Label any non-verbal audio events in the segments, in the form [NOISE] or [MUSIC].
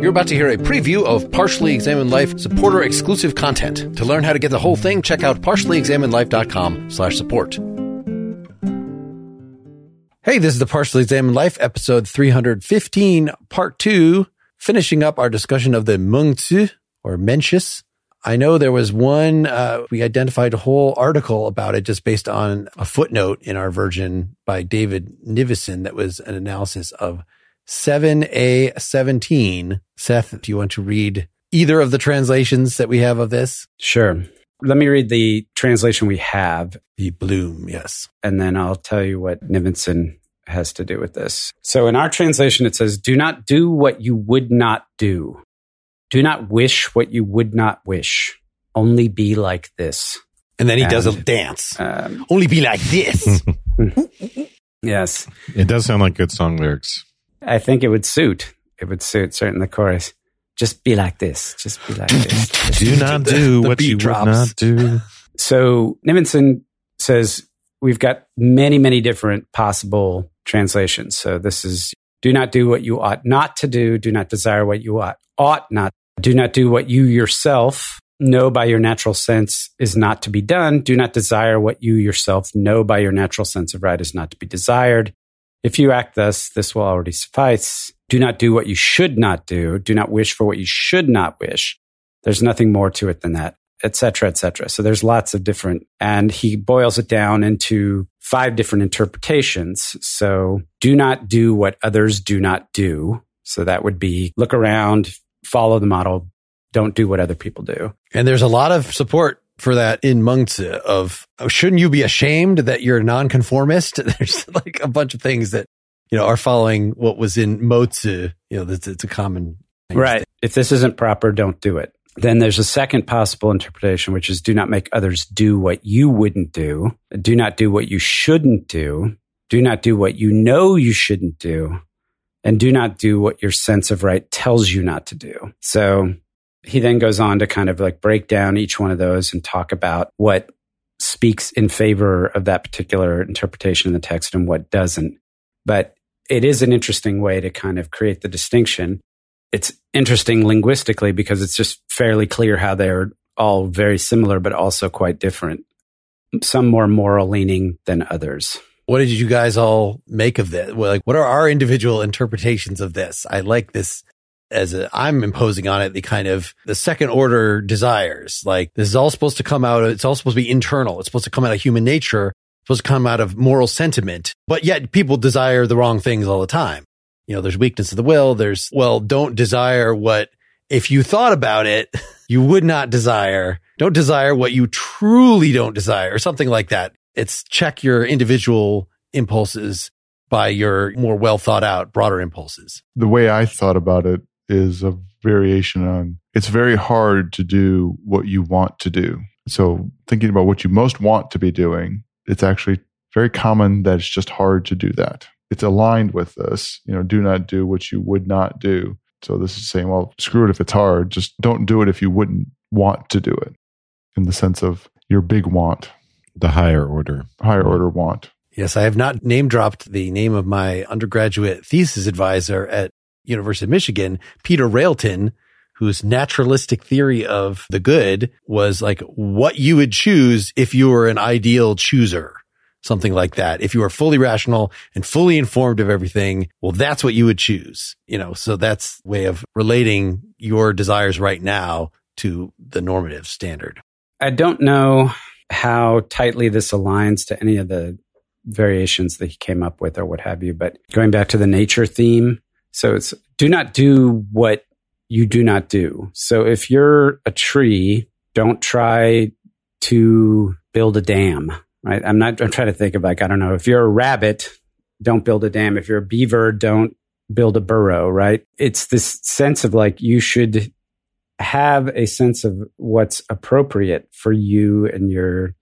You're about to hear a preview of Partially Examined Life supporter exclusive content. To learn how to get the whole thing, check out partiallyexaminedlife.com slash support. Hey, this is the Partially Examined Life episode 315, part two, finishing up our discussion of the Mengzi or Mencius. I know there was one, uh, we identified a whole article about it just based on a footnote in our version by David Nivison that was an analysis of 7A17. Seth, do you want to read either of the translations that we have of this? Sure. Let me read the translation we have. The Bloom, yes. And then I'll tell you what Nivison has to do with this. So in our translation, it says, Do not do what you would not do. Do not wish what you would not wish. Only be like this. And then he and, does a dance. Um, Only be like this. [LAUGHS] [LAUGHS] yes. It does sound like good song lyrics. I think it would suit. It would suit certain the chorus. Just be like this. Just be like this. [LAUGHS] do not do what you drops. would not do. [LAUGHS] So Nivison says we've got many, many different possible translations. So this is do not do what you ought not to do. Do not desire what you ought ought not. Do not do what you yourself know by your natural sense is not to be done. Do not desire what you yourself know by your natural sense of right is not to be desired. If you act thus, this will already suffice. Do not do what you should not do. Do not wish for what you should not wish. There's nothing more to it than that, etc., etc. So there's lots of different, and he boils it down into five different interpretations. So do not do what others do not do. So that would be look around, follow the model, don't do what other people do. And there's a lot of support for that in Mengzi of oh, shouldn't you be ashamed that you're a nonconformist? [LAUGHS] There's like a bunch of things that you know are following what was in Mozi. You know, it's, it's a common right. If this isn't proper, don't do it. Then there's a second possible interpretation, which is do not make others do what you wouldn't do. Do not do what you shouldn't do. Do not do what you know you shouldn't do. And do not do what your sense of right tells you not to do. So he then goes on to kind of like break down each one of those and talk about what speaks in favor of that particular interpretation in the text and what doesn't. But it is an interesting way to kind of create the distinction. It's interesting linguistically because it's just fairly clear how they're all very similar, but also quite different. Some more moral leaning than others. What did you guys all make of this? Like, what are our individual interpretations of this? I like this as i am imposing on it the kind of the second order desires. Like this is all supposed to come out. Of, it's all supposed to be internal. It's supposed to come out of human nature. It's supposed to come out of moral sentiment. But yet people desire the wrong things all the time. You know, there's weakness of the will. There's, well, don't desire what if you thought about it, [LAUGHS] you would not desire. Don't desire what you truly don't desire or something like that. It's check your individual impulses by your more well thought out, broader impulses. The way I thought about it is a variation on it's very hard to do what you want to do. So, thinking about what you most want to be doing, it's actually very common that it's just hard to do that. It's aligned with this, you know, do not do what you would not do. So, this is saying, well, screw it if it's hard. Just don't do it if you wouldn't want to do it in the sense of your big want. The higher order. Higher order want. Yes, I have not name dropped the name of my undergraduate thesis advisor at University of Michigan, Peter Railton, whose naturalistic theory of the good was like what you would choose if you were an ideal chooser. Something like that. If you were fully rational and fully informed of everything, well, that's what you would choose. You know, so that's way of relating your desires right now to the normative standard. I don't know how tightly this aligns to any of the variations that he came up with or what have you, but going back to the nature theme, so it's do not do what you do not do. So if you're a tree, don't try to build a dam right? I'm not, I'm trying to think of like, I don't know, if you're a rabbit, don't build a dam. If you're a beaver, don't build a burrow, right? It's this sense of like, you should have a sense of what's appropriate for you and your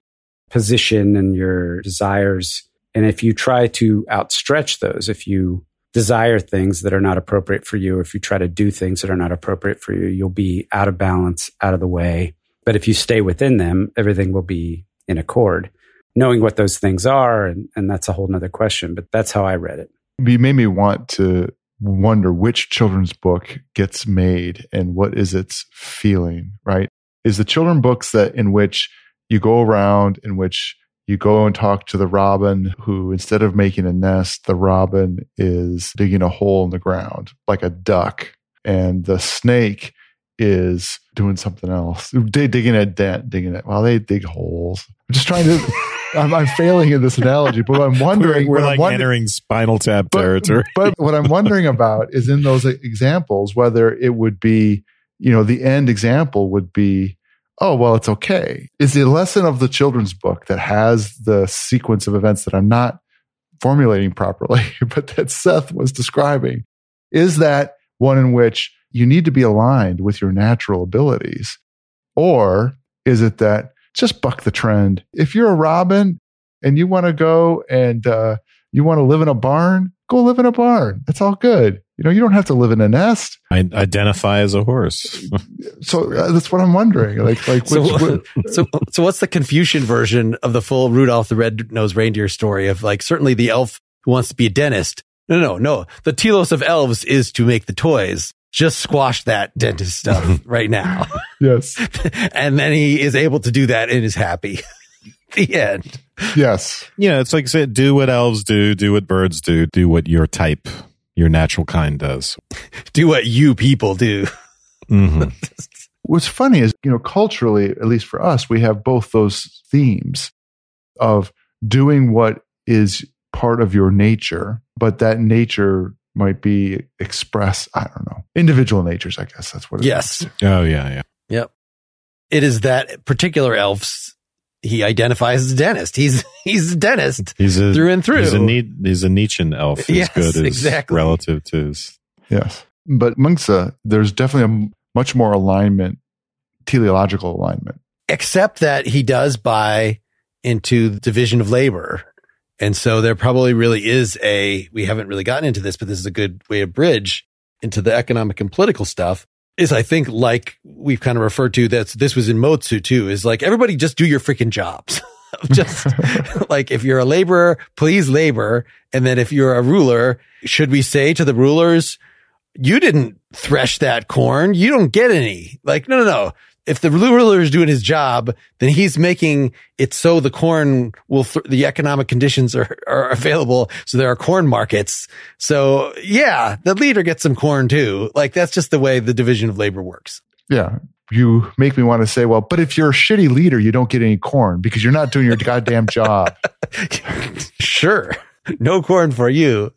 position and your desires. And if you try to outstretch those, if you desire things that are not appropriate for you, if you try to do things that are not appropriate for you, you'll be out of balance, out of the way. But if you stay within them, everything will be in accord. Knowing what those things are, and, and that's a whole nother question, but that's how I read it. You made me want to wonder which children's book gets made and what is its feeling, right? Is the children books that in which you go around, in which you go and talk to the robin who instead of making a nest the robin is digging a hole in the ground like a duck. And the snake is doing something else. They digging a dent digging it. While they dig holes. I'm just trying to [LAUGHS] I'm, I'm, failing in this analogy but i'm wondering we're, we're like wonder- entering spinal tap but, territory. [LAUGHS] but what i'm wondering about is in those examples whether it would be you know the end example would be oh, well, it's okay. Is the lesson of the children's book that has the sequence of events that I'm not formulating properly, [LAUGHS] but that Seth was describing, is that one in which you need to be aligned with your natural abilities? Or is it that just buck the trend? If you're a robin and you want to go and uh, you want to live in a barn, go live in a barn. It's all good. You know, you don't have to live in a nest. I identify as a horse. [LAUGHS] so uh, that's what I'm wondering. Like, like, so, which, so, so what's the Confucian version of the full Rudolph the Red-Nosed Reindeer story of like, certainly the elf who wants to be a dentist. No, no, no. The telos of elves is to make the toys. Just squash that dentist stuff [LAUGHS] right now. Yes. [LAUGHS] and then he is able to do that and is happy. the end. Yes. [LAUGHS] Yeah. It's like, say, do what elves do, do what birds do, do what your type your natural kind does. [LAUGHS] Do what you people do. Mm-hmm. [LAUGHS] What's funny is, you know, culturally, at least for us, we have both those themes of doing what is part of your nature, but that nature might be expressed, I don't know, individual natures, I guess that's what it yes. is. Oh, yeah, yeah. Yep. It is that particular elf's he identifies as a dentist. He's [LAUGHS] he's a dentist. He's a through and through. He's a ne- he's a Nietzschean elf. Yes, good as exactly. relative to his. Yes, but Mengzi, there's definitely a much more alignment, teleological alignment. Except that he does buy into the division of labor. And so there probably really is a, we haven't really gotten into this, but this is a good way to bridge into the economic and political stuff is I think like we've kind of referred to that this was in Mozi too, is like everybody just do your freaking jobs. [LAUGHS] just [LAUGHS] like if you're a laborer, please labor. And then if you're a ruler, should we say to the rulers, you didn't thresh that corn. You don't get any. Like, no, no, no. If the ruler is doing his job, then he's making it so the corn will, th- the economic conditions are, are available. So there are corn markets. So yeah, the leader gets some corn too. Like that's just the way the division of labor works. Yeah. You make me want to say, well, but if you're a shitty leader, you don't get any corn because you're not doing your goddamn job. [LAUGHS] sure. No corn for you.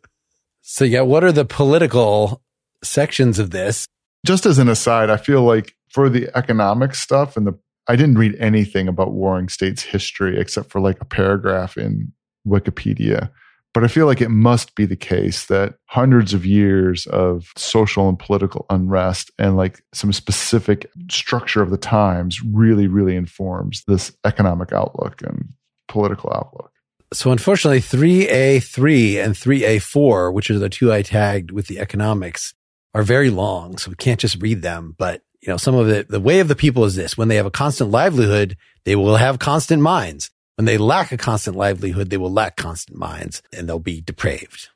So yeah, what are the political sections of this? Just as an aside, I feel like for the economic stuff and the I didn't read anything about warring states history except for like a paragraph in Wikipedia. But I feel like it must be the case that hundreds of years of social and political unrest and like some specific structure of the times really, really informs this economic outlook and political outlook. So unfortunately, 3A3 and 3A4, which are the two I tagged with the economics, are very long. So we can't just read them. But, you know, some of the, the way of the people is this. When they have a constant livelihood, they will have constant minds. When they lack a constant livelihood, they will lack constant minds and they'll be depraved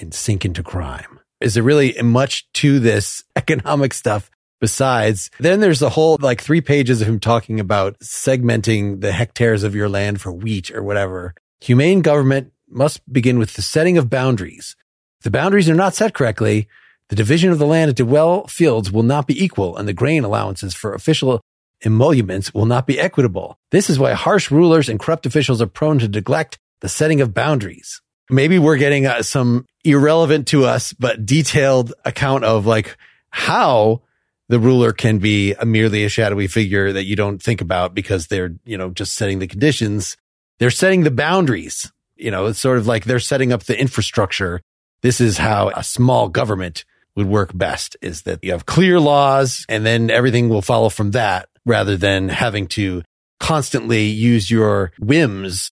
and sink into crime. Is there really much to this [LAUGHS] economic stuff besides? Then there's the whole like three pages of him talking about segmenting the hectares of your land for wheat or whatever. Humane government must begin with the setting of boundaries. If the boundaries are not set correctly, the division of the land into well fields will not be equal and the grain allowances for official emoluments will not be equitable. This is why harsh rulers and corrupt officials are prone to neglect the setting of boundaries. Maybe we're getting uh, some irrelevant to us, but detailed account of like how the ruler can be a merely a shadowy figure that you don't think about because they're, you know, just setting the conditions. they're setting the boundaries. You know, it's sort of like they're setting up the infrastructure. This is how a small government would work best is that you have clear laws and then everything will follow from that rather than having to constantly use your whims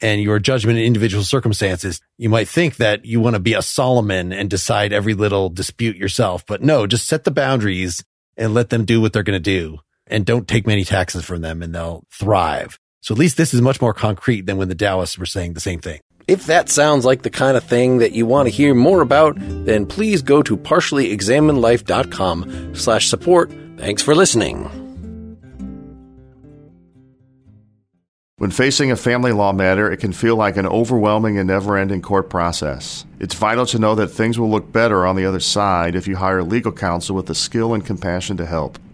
and your judgment in individual circumstances. You might think that you want to be a Solomon and decide every little dispute yourself, but no, just set the boundaries and let them do what they're going to do and don't take many taxes from them and they'll thrive. So at least this is much more concrete than when the Taoists were saying the same thing. If that sounds like the kind of thing that you want to hear more about, then please go to partiallyexaminedlife.com slash support. Thanks for listening. When facing a family law matter, it can feel like an overwhelming and never ending court process. It's vital to know that things will look better on the other side if you hire legal counsel with the skill and compassion to help.